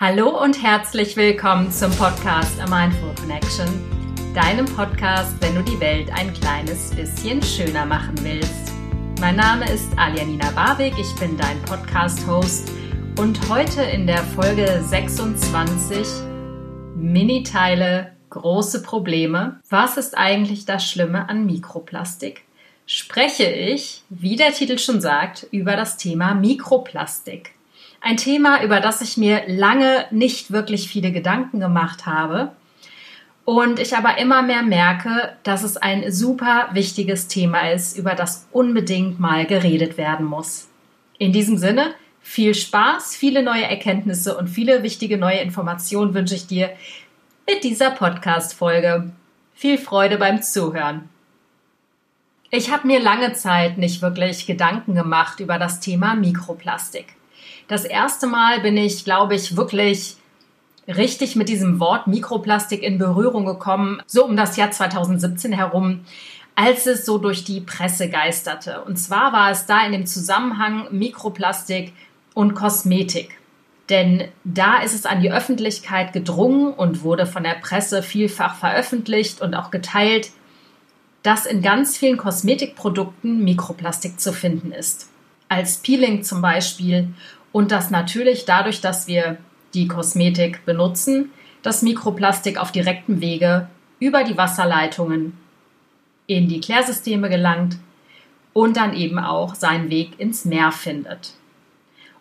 Hallo und herzlich willkommen zum Podcast A Mindful Connection, deinem Podcast, wenn du die Welt ein kleines bisschen schöner machen willst. Mein Name ist Alianina Barbig, ich bin dein Podcast-Host und heute in der Folge 26 Miniteile, große Probleme. Was ist eigentlich das Schlimme an Mikroplastik? Spreche ich, wie der Titel schon sagt, über das Thema Mikroplastik. Ein Thema, über das ich mir lange nicht wirklich viele Gedanken gemacht habe. Und ich aber immer mehr merke, dass es ein super wichtiges Thema ist, über das unbedingt mal geredet werden muss. In diesem Sinne, viel Spaß, viele neue Erkenntnisse und viele wichtige neue Informationen wünsche ich dir mit dieser Podcast-Folge. Viel Freude beim Zuhören. Ich habe mir lange Zeit nicht wirklich Gedanken gemacht über das Thema Mikroplastik. Das erste Mal bin ich, glaube ich, wirklich richtig mit diesem Wort Mikroplastik in Berührung gekommen, so um das Jahr 2017 herum, als es so durch die Presse geisterte. Und zwar war es da in dem Zusammenhang Mikroplastik und Kosmetik. Denn da ist es an die Öffentlichkeit gedrungen und wurde von der Presse vielfach veröffentlicht und auch geteilt, dass in ganz vielen Kosmetikprodukten Mikroplastik zu finden ist. Als Peeling zum Beispiel und dass natürlich dadurch, dass wir die Kosmetik benutzen, das Mikroplastik auf direktem Wege über die Wasserleitungen in die Klärsysteme gelangt und dann eben auch seinen Weg ins Meer findet.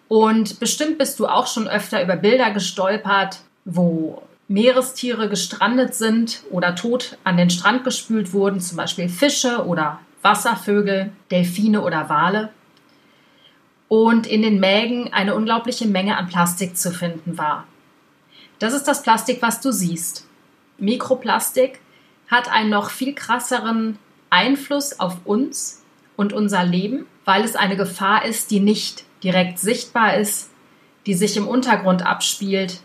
Und bestimmt bist du auch schon öfter über Bilder gestolpert, wo Meerestiere gestrandet sind oder tot an den Strand gespült wurden, zum Beispiel Fische oder Wasservögel, Delfine oder Wale und in den Mägen eine unglaubliche Menge an Plastik zu finden war. Das ist das Plastik, was du siehst. Mikroplastik hat einen noch viel krasseren Einfluss auf uns und unser Leben, weil es eine Gefahr ist, die nicht direkt sichtbar ist, die sich im Untergrund abspielt,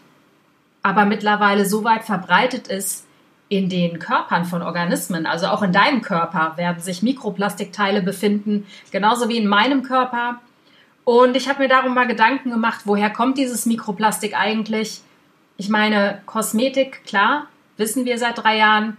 aber mittlerweile so weit verbreitet ist in den Körpern von Organismen, also auch in deinem Körper werden sich Mikroplastikteile befinden, genauso wie in meinem Körper und ich habe mir darum mal Gedanken gemacht, woher kommt dieses Mikroplastik eigentlich? Ich meine, Kosmetik, klar, wissen wir seit drei Jahren.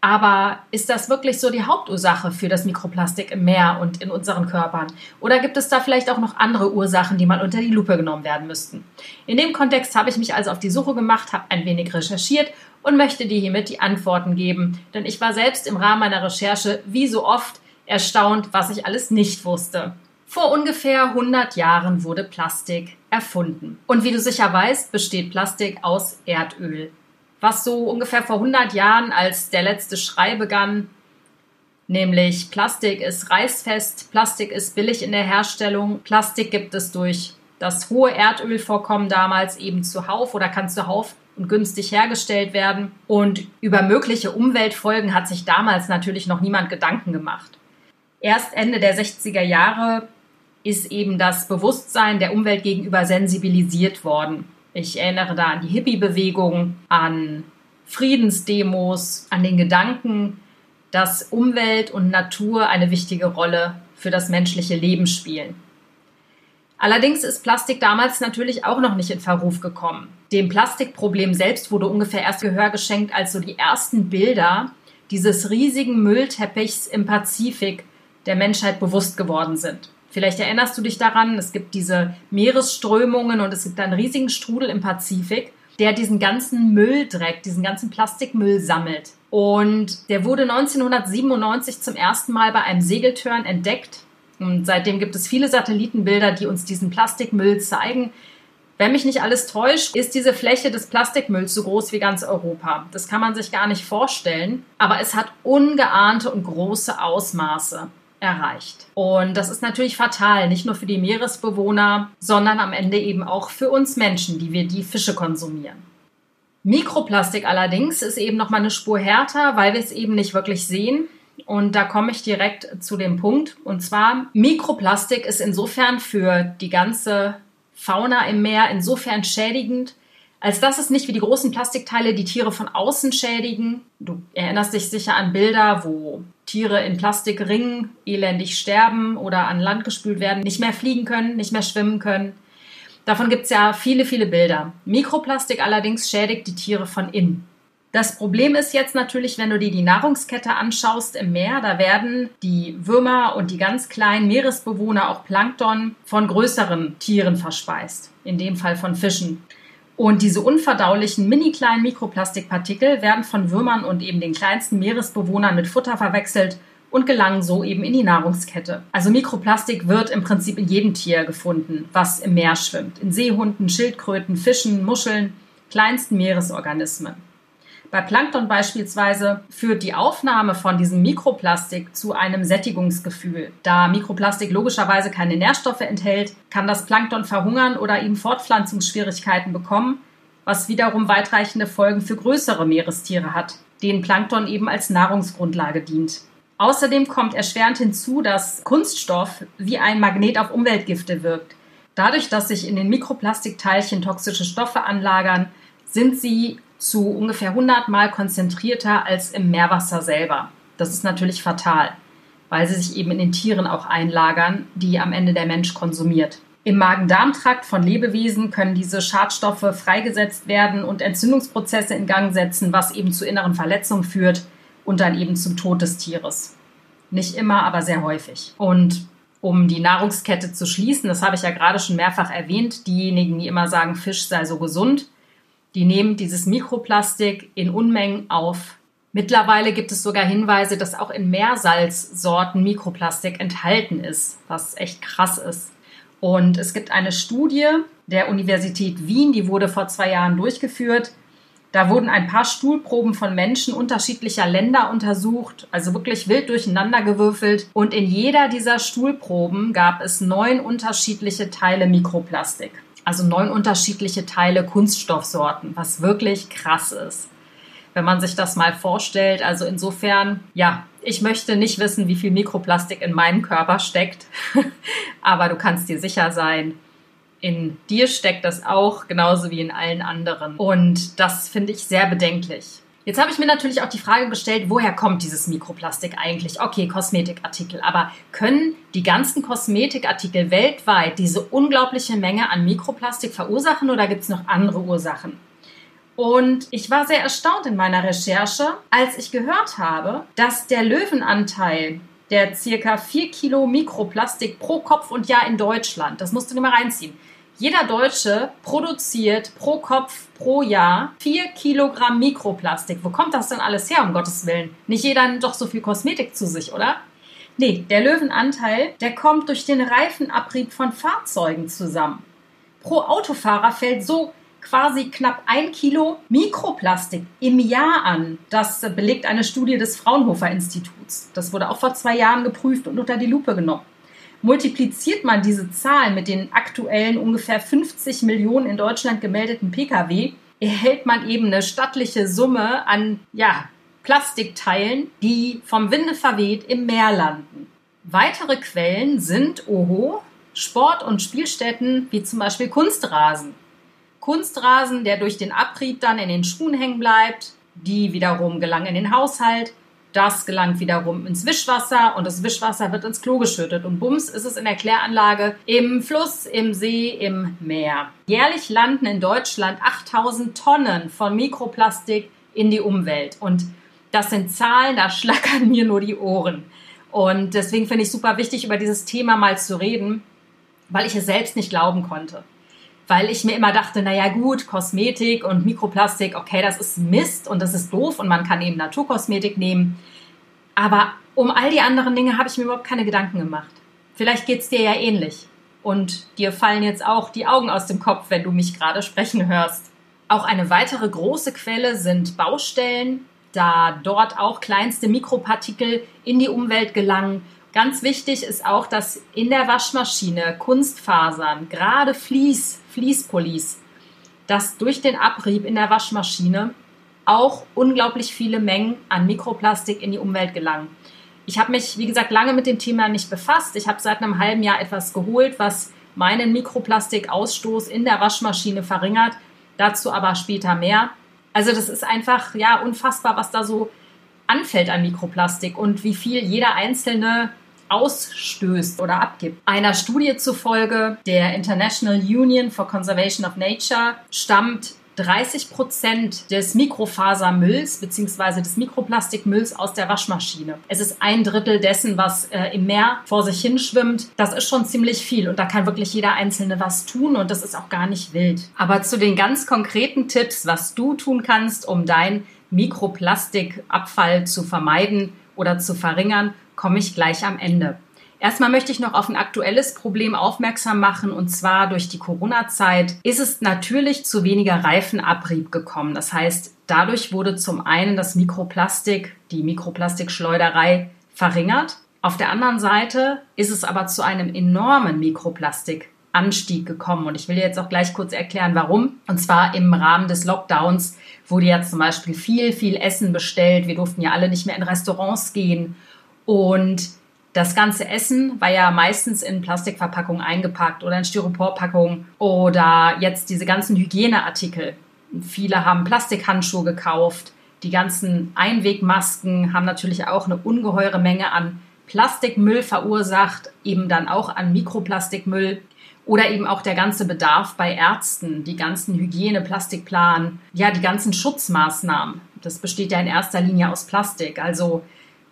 Aber ist das wirklich so die Hauptursache für das Mikroplastik im Meer und in unseren Körpern? Oder gibt es da vielleicht auch noch andere Ursachen, die mal unter die Lupe genommen werden müssten? In dem Kontext habe ich mich also auf die Suche gemacht, habe ein wenig recherchiert und möchte dir hiermit die Antworten geben. Denn ich war selbst im Rahmen meiner Recherche wie so oft erstaunt, was ich alles nicht wusste. Vor ungefähr 100 Jahren wurde Plastik erfunden. Und wie du sicher weißt, besteht Plastik aus Erdöl. Was so ungefähr vor 100 Jahren als der letzte Schrei begann, nämlich Plastik ist reißfest, Plastik ist billig in der Herstellung, Plastik gibt es durch das hohe Erdölvorkommen damals eben zuhauf oder kann zuhauf und günstig hergestellt werden. Und über mögliche Umweltfolgen hat sich damals natürlich noch niemand Gedanken gemacht. Erst Ende der 60er Jahre ist eben das Bewusstsein der Umwelt gegenüber sensibilisiert worden. Ich erinnere da an die Hippie-Bewegung, an Friedensdemos, an den Gedanken, dass Umwelt und Natur eine wichtige Rolle für das menschliche Leben spielen. Allerdings ist Plastik damals natürlich auch noch nicht in Verruf gekommen. Dem Plastikproblem selbst wurde ungefähr erst Gehör geschenkt, als so die ersten Bilder dieses riesigen Müllteppichs im Pazifik der Menschheit bewusst geworden sind. Vielleicht erinnerst du dich daran, es gibt diese Meeresströmungen und es gibt einen riesigen Strudel im Pazifik, der diesen ganzen Mülldreck, diesen ganzen Plastikmüll sammelt. Und der wurde 1997 zum ersten Mal bei einem Segeltörn entdeckt. Und seitdem gibt es viele Satellitenbilder, die uns diesen Plastikmüll zeigen. Wenn mich nicht alles täuscht, ist diese Fläche des Plastikmülls so groß wie ganz Europa. Das kann man sich gar nicht vorstellen, aber es hat ungeahnte und große Ausmaße erreicht. Und das ist natürlich fatal, nicht nur für die Meeresbewohner, sondern am Ende eben auch für uns Menschen, die wir die Fische konsumieren. Mikroplastik allerdings ist eben noch mal eine Spur härter, weil wir es eben nicht wirklich sehen. Und da komme ich direkt zu dem Punkt. Und zwar, Mikroplastik ist insofern für die ganze Fauna im Meer insofern schädigend, als dass es nicht wie die großen Plastikteile die Tiere von außen schädigen. Du erinnerst dich sicher an Bilder, wo Tiere in Plastikringen elendig sterben oder an Land gespült werden, nicht mehr fliegen können, nicht mehr schwimmen können. Davon gibt es ja viele, viele Bilder. Mikroplastik allerdings schädigt die Tiere von innen. Das Problem ist jetzt natürlich, wenn du dir die Nahrungskette anschaust im Meer, da werden die Würmer und die ganz kleinen Meeresbewohner, auch Plankton, von größeren Tieren verspeist. In dem Fall von Fischen. Und diese unverdaulichen, mini kleinen Mikroplastikpartikel werden von Würmern und eben den kleinsten Meeresbewohnern mit Futter verwechselt und gelangen so eben in die Nahrungskette. Also Mikroplastik wird im Prinzip in jedem Tier gefunden, was im Meer schwimmt. In Seehunden, Schildkröten, Fischen, Muscheln, kleinsten Meeresorganismen. Bei Plankton beispielsweise führt die Aufnahme von diesem Mikroplastik zu einem Sättigungsgefühl. Da Mikroplastik logischerweise keine Nährstoffe enthält, kann das Plankton verhungern oder eben Fortpflanzungsschwierigkeiten bekommen, was wiederum weitreichende Folgen für größere Meerestiere hat, denen Plankton eben als Nahrungsgrundlage dient. Außerdem kommt erschwerend hinzu, dass Kunststoff wie ein Magnet auf Umweltgifte wirkt. Dadurch, dass sich in den Mikroplastikteilchen toxische Stoffe anlagern, sind sie zu ungefähr 100 Mal konzentrierter als im Meerwasser selber. Das ist natürlich fatal, weil sie sich eben in den Tieren auch einlagern, die am Ende der Mensch konsumiert. Im Magen-Darm-Trakt von Lebewesen können diese Schadstoffe freigesetzt werden und Entzündungsprozesse in Gang setzen, was eben zu inneren Verletzungen führt und dann eben zum Tod des Tieres. Nicht immer, aber sehr häufig. Und um die Nahrungskette zu schließen, das habe ich ja gerade schon mehrfach erwähnt, diejenigen, die immer sagen, Fisch sei so gesund, die nehmen dieses Mikroplastik in Unmengen auf. Mittlerweile gibt es sogar Hinweise, dass auch in Meersalzsorten Mikroplastik enthalten ist, was echt krass ist. Und es gibt eine Studie der Universität Wien, die wurde vor zwei Jahren durchgeführt. Da wurden ein paar Stuhlproben von Menschen unterschiedlicher Länder untersucht, also wirklich wild durcheinander gewürfelt. Und in jeder dieser Stuhlproben gab es neun unterschiedliche Teile Mikroplastik also neun unterschiedliche Teile Kunststoffsorten, was wirklich krass ist. Wenn man sich das mal vorstellt, also insofern, ja, ich möchte nicht wissen, wie viel Mikroplastik in meinem Körper steckt, aber du kannst dir sicher sein, in dir steckt das auch, genauso wie in allen anderen. Und das finde ich sehr bedenklich. Jetzt habe ich mir natürlich auch die Frage gestellt, woher kommt dieses Mikroplastik eigentlich? Okay, Kosmetikartikel, aber können die ganzen Kosmetikartikel weltweit diese unglaubliche Menge an Mikroplastik verursachen oder gibt es noch andere Ursachen? Und ich war sehr erstaunt in meiner Recherche, als ich gehört habe, dass der Löwenanteil der circa 4 Kilo Mikroplastik pro Kopf und Jahr in Deutschland, das musst du dir mal reinziehen, jeder Deutsche produziert pro Kopf pro Jahr 4 Kilogramm Mikroplastik. Wo kommt das denn alles her, um Gottes Willen? Nicht jeder nimmt doch so viel Kosmetik zu sich, oder? Nee, der Löwenanteil, der kommt durch den Reifenabrieb von Fahrzeugen zusammen. Pro Autofahrer fällt so quasi knapp ein Kilo Mikroplastik im Jahr an. Das belegt eine Studie des Fraunhofer Instituts. Das wurde auch vor zwei Jahren geprüft und unter die Lupe genommen. Multipliziert man diese Zahl mit den aktuellen ungefähr 50 Millionen in Deutschland gemeldeten Pkw, erhält man eben eine stattliche Summe an ja, Plastikteilen, die vom Winde verweht im Meer landen. Weitere Quellen sind, oho, Sport- und Spielstätten wie zum Beispiel Kunstrasen. Kunstrasen, der durch den Abrieb dann in den Schuhen hängen bleibt, die wiederum gelangen in den Haushalt, das gelangt wiederum ins Wischwasser und das Wischwasser wird ins Klo geschüttet. Und bums ist es in der Kläranlage im Fluss, im See, im Meer. Jährlich landen in Deutschland 8000 Tonnen von Mikroplastik in die Umwelt. Und das sind Zahlen, da schlackern mir nur die Ohren. Und deswegen finde ich super wichtig, über dieses Thema mal zu reden, weil ich es selbst nicht glauben konnte weil ich mir immer dachte, naja gut, Kosmetik und Mikroplastik, okay, das ist Mist und das ist doof und man kann eben Naturkosmetik nehmen. Aber um all die anderen Dinge habe ich mir überhaupt keine Gedanken gemacht. Vielleicht geht es dir ja ähnlich. Und dir fallen jetzt auch die Augen aus dem Kopf, wenn du mich gerade sprechen hörst. Auch eine weitere große Quelle sind Baustellen, da dort auch kleinste Mikropartikel in die Umwelt gelangen Ganz wichtig ist auch, dass in der Waschmaschine Kunstfasern, gerade Vlies, Fließpullis, dass durch den Abrieb in der Waschmaschine auch unglaublich viele Mengen an Mikroplastik in die Umwelt gelangen. Ich habe mich, wie gesagt, lange mit dem Thema nicht befasst. Ich habe seit einem halben Jahr etwas geholt, was meinen Mikroplastikausstoß in der Waschmaschine verringert. Dazu aber später mehr. Also das ist einfach ja unfassbar, was da so anfällt an Mikroplastik und wie viel jeder einzelne ausstößt oder abgibt. Einer Studie zufolge der International Union for Conservation of Nature stammt 30 Prozent des Mikrofasermülls bzw. des Mikroplastikmülls aus der Waschmaschine. Es ist ein Drittel dessen, was äh, im Meer vor sich hinschwimmt. Das ist schon ziemlich viel und da kann wirklich jeder Einzelne was tun und das ist auch gar nicht wild. Aber zu den ganz konkreten Tipps, was du tun kannst, um dein Mikroplastikabfall zu vermeiden oder zu verringern, komme ich gleich am Ende. Erstmal möchte ich noch auf ein aktuelles Problem aufmerksam machen und zwar durch die Corona-Zeit ist es natürlich zu weniger Reifenabrieb gekommen. Das heißt, dadurch wurde zum einen das Mikroplastik, die Mikroplastikschleuderei verringert. Auf der anderen Seite ist es aber zu einem enormen Mikroplastikanstieg gekommen. Und ich will jetzt auch gleich kurz erklären, warum. Und zwar im Rahmen des Lockdowns wurde ja zum Beispiel viel, viel Essen bestellt. Wir durften ja alle nicht mehr in Restaurants gehen. Und das ganze Essen war ja meistens in Plastikverpackungen eingepackt oder in Styroporpackungen oder jetzt diese ganzen Hygieneartikel. Viele haben Plastikhandschuhe gekauft. Die ganzen Einwegmasken haben natürlich auch eine ungeheure Menge an Plastikmüll verursacht, eben dann auch an Mikroplastikmüll oder eben auch der ganze Bedarf bei Ärzten, die ganzen Hygiene-Plastikplan, ja, die ganzen Schutzmaßnahmen. Das besteht ja in erster Linie aus Plastik. Also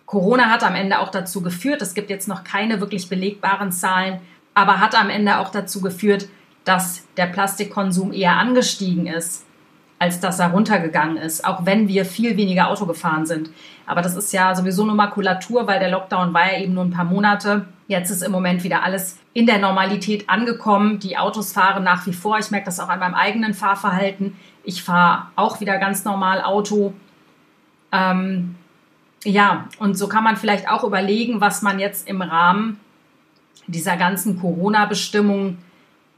Corona hat am Ende auch dazu geführt, es gibt jetzt noch keine wirklich belegbaren Zahlen, aber hat am Ende auch dazu geführt, dass der Plastikkonsum eher angestiegen ist, als dass er runtergegangen ist, auch wenn wir viel weniger Auto gefahren sind. Aber das ist ja sowieso nur Makulatur, weil der Lockdown war ja eben nur ein paar Monate. Jetzt ist im Moment wieder alles in der Normalität angekommen. Die Autos fahren nach wie vor. Ich merke das auch an meinem eigenen Fahrverhalten. Ich fahre auch wieder ganz normal Auto. Ähm, ja, und so kann man vielleicht auch überlegen, was man jetzt im Rahmen dieser ganzen Corona-Bestimmungen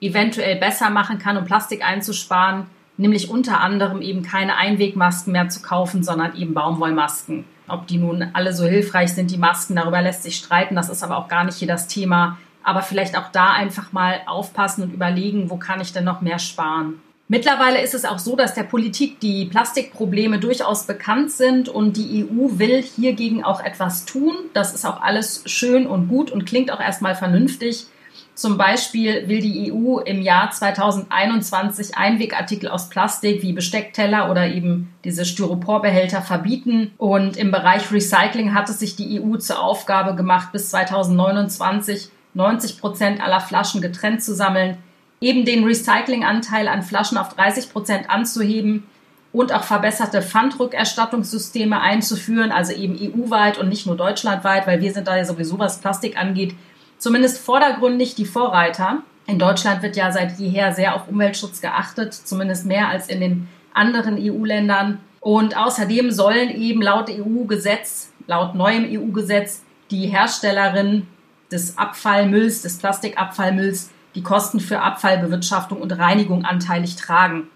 eventuell besser machen kann, um Plastik einzusparen, nämlich unter anderem eben keine Einwegmasken mehr zu kaufen, sondern eben Baumwollmasken. Ob die nun alle so hilfreich sind, die Masken, darüber lässt sich streiten, das ist aber auch gar nicht hier das Thema. Aber vielleicht auch da einfach mal aufpassen und überlegen, wo kann ich denn noch mehr sparen. Mittlerweile ist es auch so, dass der Politik die Plastikprobleme durchaus bekannt sind und die EU will hiergegen auch etwas tun. Das ist auch alles schön und gut und klingt auch erstmal vernünftig. Zum Beispiel will die EU im Jahr 2021 Einwegartikel aus Plastik wie Besteckteller oder eben diese Styroporbehälter verbieten. Und im Bereich Recycling hat es sich die EU zur Aufgabe gemacht, bis 2029 90 Prozent aller Flaschen getrennt zu sammeln eben den Recyclinganteil an Flaschen auf 30 Prozent anzuheben und auch verbesserte Pfandrückerstattungssysteme einzuführen, also eben EU-weit und nicht nur deutschlandweit, weil wir sind da ja sowieso, was Plastik angeht, zumindest vordergründig die Vorreiter. In Deutschland wird ja seit jeher sehr auf Umweltschutz geachtet, zumindest mehr als in den anderen EU-Ländern. Und außerdem sollen eben laut EU-Gesetz, laut neuem EU-Gesetz, die Herstellerinnen des Abfallmülls, des Plastikabfallmülls die Kosten für Abfallbewirtschaftung und Reinigung anteilig tragen.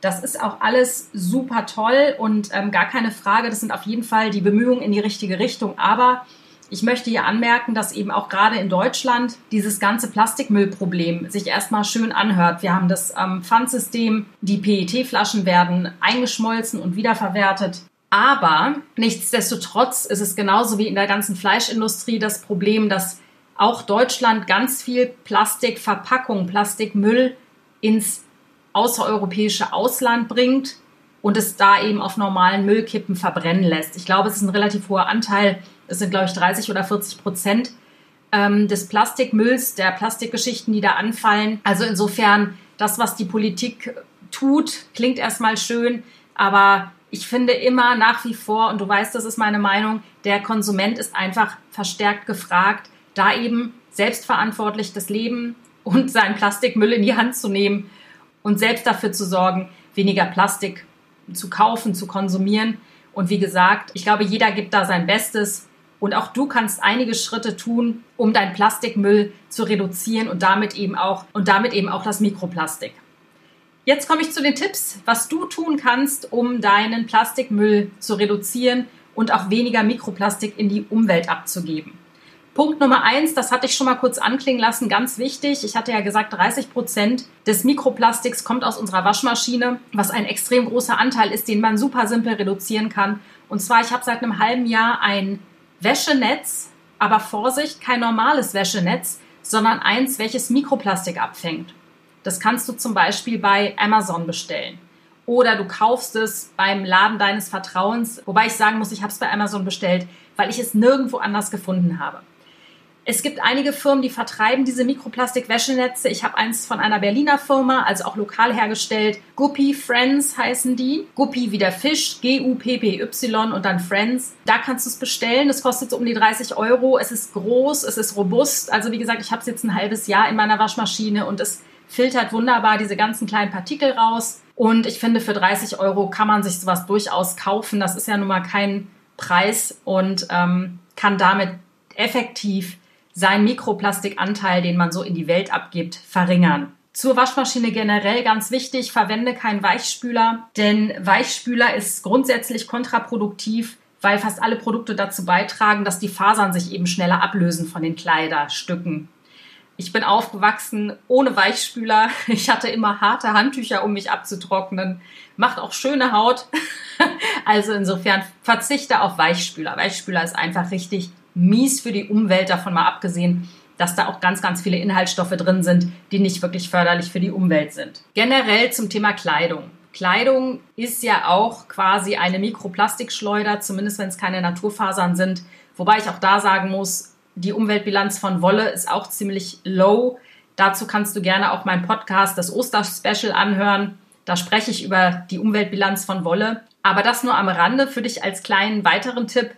Das ist auch alles super toll und ähm, gar keine Frage. Das sind auf jeden Fall die Bemühungen in die richtige Richtung. Aber ich möchte hier anmerken, dass eben auch gerade in Deutschland dieses ganze Plastikmüllproblem sich erstmal schön anhört. Wir haben das ähm, Pfandsystem, die PET-Flaschen werden eingeschmolzen und wiederverwertet. Aber nichtsdestotrotz ist es genauso wie in der ganzen Fleischindustrie das Problem, dass auch Deutschland ganz viel Plastikverpackung, Plastikmüll ins außereuropäische Ausland bringt und es da eben auf normalen Müllkippen verbrennen lässt. Ich glaube, es ist ein relativ hoher Anteil. Es sind, glaube ich, 30 oder 40 Prozent ähm, des Plastikmülls, der Plastikgeschichten, die da anfallen. Also insofern, das, was die Politik tut, klingt erstmal schön, aber ich finde immer nach wie vor, und du weißt, das ist meine Meinung, der Konsument ist einfach verstärkt gefragt, da eben selbstverantwortlich das Leben und seinen Plastikmüll in die Hand zu nehmen und selbst dafür zu sorgen, weniger Plastik zu kaufen, zu konsumieren. Und wie gesagt, ich glaube, jeder gibt da sein Bestes. Und auch du kannst einige Schritte tun, um deinen Plastikmüll zu reduzieren und damit eben auch, und damit eben auch das Mikroplastik. Jetzt komme ich zu den Tipps, was du tun kannst, um deinen Plastikmüll zu reduzieren und auch weniger Mikroplastik in die Umwelt abzugeben. Punkt Nummer eins, das hatte ich schon mal kurz anklingen lassen, ganz wichtig. Ich hatte ja gesagt, 30 Prozent des Mikroplastiks kommt aus unserer Waschmaschine, was ein extrem großer Anteil ist, den man super simpel reduzieren kann. Und zwar, ich habe seit einem halben Jahr ein Wäschenetz Aber Vorsicht, kein normales Wäschenetz, sondern eins, welches Mikroplastik abfängt. Das kannst du zum Beispiel bei Amazon bestellen. Oder du kaufst es beim Laden deines Vertrauens, wobei ich sagen muss, ich habe es bei Amazon bestellt, weil ich es nirgendwo anders gefunden habe. Es gibt einige Firmen, die vertreiben diese Mikroplastik-Wäschenetze. Ich habe eins von einer Berliner Firma, also auch lokal hergestellt. Guppy Friends heißen die. Guppy wie der Fisch, G-U-P-P-Y und dann Friends. Da kannst du es bestellen. Das kostet so um die 30 Euro. Es ist groß, es ist robust. Also wie gesagt, ich habe es jetzt ein halbes Jahr in meiner Waschmaschine und es filtert wunderbar diese ganzen kleinen Partikel raus. Und ich finde, für 30 Euro kann man sich sowas durchaus kaufen. Das ist ja nun mal kein Preis und ähm, kann damit effektiv seinen Mikroplastikanteil, den man so in die Welt abgibt, verringern. Zur Waschmaschine generell ganz wichtig, verwende keinen Weichspüler, denn Weichspüler ist grundsätzlich kontraproduktiv, weil fast alle Produkte dazu beitragen, dass die Fasern sich eben schneller ablösen von den Kleiderstücken. Ich bin aufgewachsen ohne Weichspüler. Ich hatte immer harte Handtücher, um mich abzutrocknen. Macht auch schöne Haut. Also insofern verzichte auf Weichspüler. Weichspüler ist einfach richtig mies für die Umwelt, davon mal abgesehen, dass da auch ganz, ganz viele Inhaltsstoffe drin sind, die nicht wirklich förderlich für die Umwelt sind. Generell zum Thema Kleidung. Kleidung ist ja auch quasi eine Mikroplastikschleuder, zumindest wenn es keine Naturfasern sind. Wobei ich auch da sagen muss, die Umweltbilanz von Wolle ist auch ziemlich low. Dazu kannst du gerne auch meinen Podcast, das Osterspecial, anhören. Da spreche ich über die Umweltbilanz von Wolle. Aber das nur am Rande für dich als kleinen weiteren Tipp.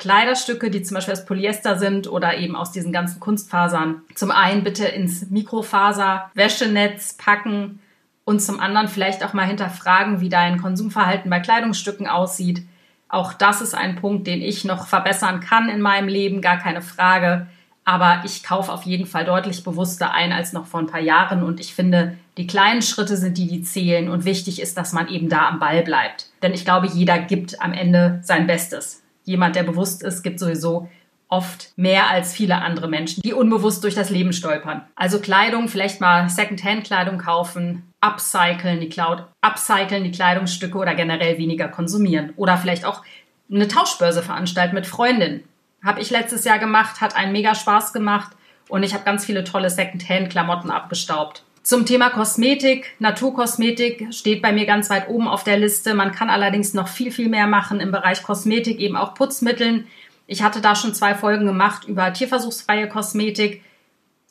Kleiderstücke, die zum Beispiel aus Polyester sind oder eben aus diesen ganzen Kunstfasern, zum einen bitte ins Mikrofaser-Wäschenetz packen und zum anderen vielleicht auch mal hinterfragen, wie dein Konsumverhalten bei Kleidungsstücken aussieht. Auch das ist ein Punkt, den ich noch verbessern kann in meinem Leben, gar keine Frage. Aber ich kaufe auf jeden Fall deutlich bewusster ein als noch vor ein paar Jahren. Und ich finde, die kleinen Schritte sind die, die zählen. Und wichtig ist, dass man eben da am Ball bleibt. Denn ich glaube, jeder gibt am Ende sein Bestes jemand, der bewusst ist, gibt sowieso oft mehr als viele andere Menschen, die unbewusst durch das Leben stolpern. Also Kleidung, vielleicht mal Secondhand-Kleidung kaufen, upcyclen die Cloud, upcyclen die Kleidungsstücke oder generell weniger konsumieren. Oder vielleicht auch eine Tauschbörse veranstalten mit Freundinnen. Habe ich letztes Jahr gemacht, hat einen mega Spaß gemacht und ich habe ganz viele tolle Secondhand-Klamotten abgestaubt. Zum Thema Kosmetik, Naturkosmetik steht bei mir ganz weit oben auf der Liste. Man kann allerdings noch viel, viel mehr machen im Bereich Kosmetik, eben auch Putzmitteln. Ich hatte da schon zwei Folgen gemacht über tierversuchsfreie Kosmetik,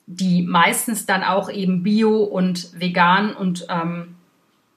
die meistens dann auch eben bio und vegan und ähm,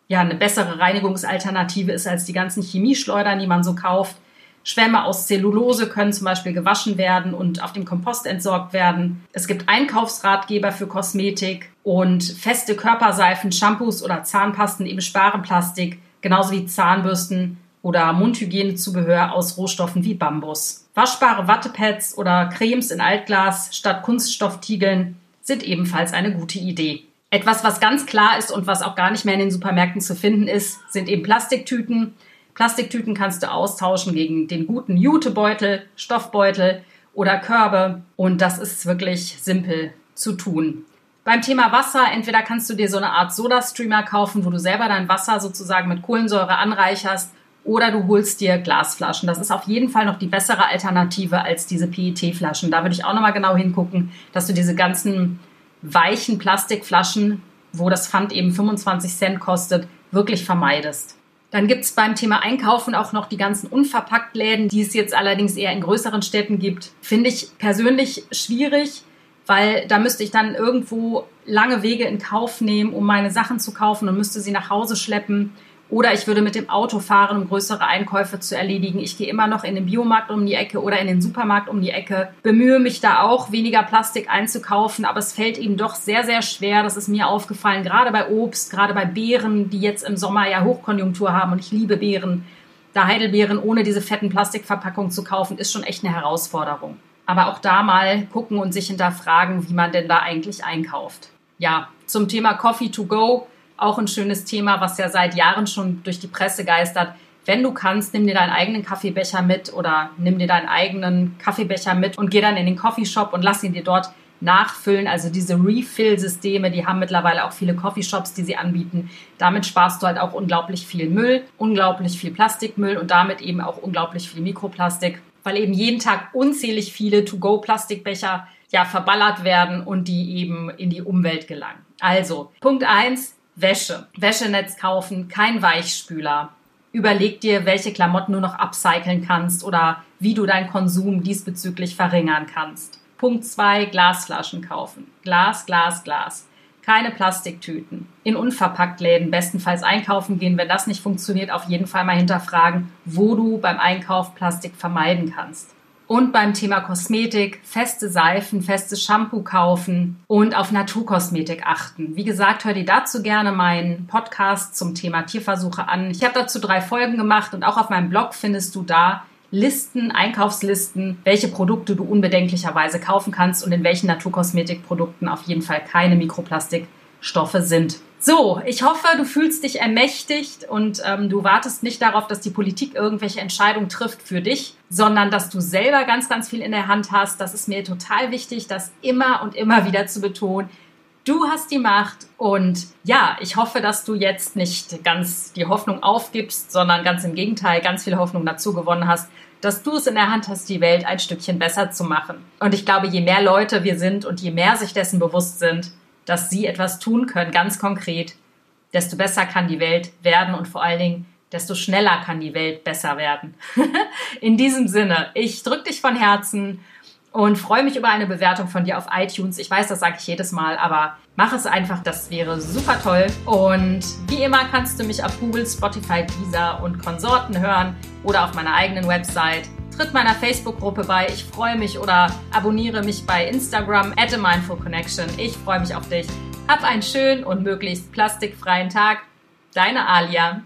ja eine bessere Reinigungsalternative ist als die ganzen Chemieschleudern, die man so kauft. Schwämme aus Zellulose können zum Beispiel gewaschen werden und auf dem Kompost entsorgt werden. Es gibt Einkaufsratgeber für Kosmetik und feste Körperseifen, Shampoos oder Zahnpasten eben sparen Plastik, genauso wie Zahnbürsten oder Mundhygienezubehör aus Rohstoffen wie Bambus. Waschbare Wattepads oder Cremes in Altglas statt Kunststofftiegeln sind ebenfalls eine gute Idee. Etwas, was ganz klar ist und was auch gar nicht mehr in den Supermärkten zu finden ist, sind eben Plastiktüten. Plastiktüten kannst du austauschen gegen den guten Jutebeutel, Stoffbeutel oder Körbe und das ist wirklich simpel zu tun. Beim Thema Wasser, entweder kannst du dir so eine Art Soda-Streamer kaufen, wo du selber dein Wasser sozusagen mit Kohlensäure anreicherst oder du holst dir Glasflaschen. Das ist auf jeden Fall noch die bessere Alternative als diese PET-Flaschen. Da würde ich auch nochmal genau hingucken, dass du diese ganzen weichen Plastikflaschen, wo das Pfand eben 25 Cent kostet, wirklich vermeidest. Dann gibt es beim Thema Einkaufen auch noch die ganzen Unverpacktläden, die es jetzt allerdings eher in größeren Städten gibt. Finde ich persönlich schwierig, weil da müsste ich dann irgendwo lange Wege in Kauf nehmen, um meine Sachen zu kaufen und müsste sie nach Hause schleppen. Oder ich würde mit dem Auto fahren, um größere Einkäufe zu erledigen. Ich gehe immer noch in den Biomarkt um die Ecke oder in den Supermarkt um die Ecke. Bemühe mich da auch, weniger Plastik einzukaufen, aber es fällt eben doch sehr, sehr schwer. Das ist mir aufgefallen, gerade bei Obst, gerade bei Beeren, die jetzt im Sommer ja Hochkonjunktur haben und ich liebe Beeren. Da Heidelbeeren ohne diese fetten Plastikverpackungen zu kaufen, ist schon echt eine Herausforderung. Aber auch da mal gucken und sich hinterfragen, wie man denn da eigentlich einkauft. Ja, zum Thema Coffee to go auch ein schönes Thema, was ja seit Jahren schon durch die Presse geistert. Wenn du kannst, nimm dir deinen eigenen Kaffeebecher mit oder nimm dir deinen eigenen Kaffeebecher mit und geh dann in den Coffeeshop und lass ihn dir dort nachfüllen. Also diese Refill-Systeme, die haben mittlerweile auch viele Coffeeshops, die sie anbieten. Damit sparst du halt auch unglaublich viel Müll, unglaublich viel Plastikmüll und damit eben auch unglaublich viel Mikroplastik. Weil eben jeden Tag unzählig viele To-Go-Plastikbecher ja verballert werden und die eben in die Umwelt gelangen. Also, Punkt eins: Wäsche. Wäschenetz kaufen, kein Weichspüler. Überleg dir, welche Klamotten du noch upcyclen kannst oder wie du deinen Konsum diesbezüglich verringern kannst. Punkt zwei: Glasflaschen kaufen. Glas, Glas, Glas. Keine Plastiktüten. In Unverpacktläden bestenfalls einkaufen gehen. Wenn das nicht funktioniert, auf jeden Fall mal hinterfragen, wo du beim Einkauf Plastik vermeiden kannst. Und beim Thema Kosmetik feste Seifen, festes Shampoo kaufen und auf Naturkosmetik achten. Wie gesagt, hör dir dazu gerne meinen Podcast zum Thema Tierversuche an. Ich habe dazu drei Folgen gemacht und auch auf meinem Blog findest du da Listen, Einkaufslisten, welche Produkte du unbedenklicherweise kaufen kannst und in welchen Naturkosmetikprodukten auf jeden Fall keine Mikroplastikstoffe sind. So, ich hoffe, du fühlst dich ermächtigt und ähm, du wartest nicht darauf, dass die Politik irgendwelche Entscheidungen trifft für dich, sondern dass du selber ganz, ganz viel in der Hand hast. Das ist mir total wichtig, das immer und immer wieder zu betonen. Du hast die Macht und ja, ich hoffe, dass du jetzt nicht ganz die Hoffnung aufgibst, sondern ganz im Gegenteil ganz viel Hoffnung dazu gewonnen hast, dass du es in der Hand hast, die Welt ein Stückchen besser zu machen. Und ich glaube, je mehr Leute wir sind und je mehr sich dessen bewusst sind, dass sie etwas tun können, ganz konkret, desto besser kann die Welt werden und vor allen Dingen, desto schneller kann die Welt besser werden. in diesem Sinne, ich drücke dich von Herzen und freue mich über eine Bewertung von dir auf iTunes. Ich weiß, das sage ich jedes Mal, aber mach es einfach, das wäre super toll. Und wie immer kannst du mich auf Google, Spotify, Deezer und Konsorten hören oder auf meiner eigenen Website. Tritt meiner Facebook-Gruppe bei, ich freue mich oder abonniere mich bei Instagram at Connection. Ich freue mich auf dich. Hab einen schönen und möglichst plastikfreien Tag. Deine Alia.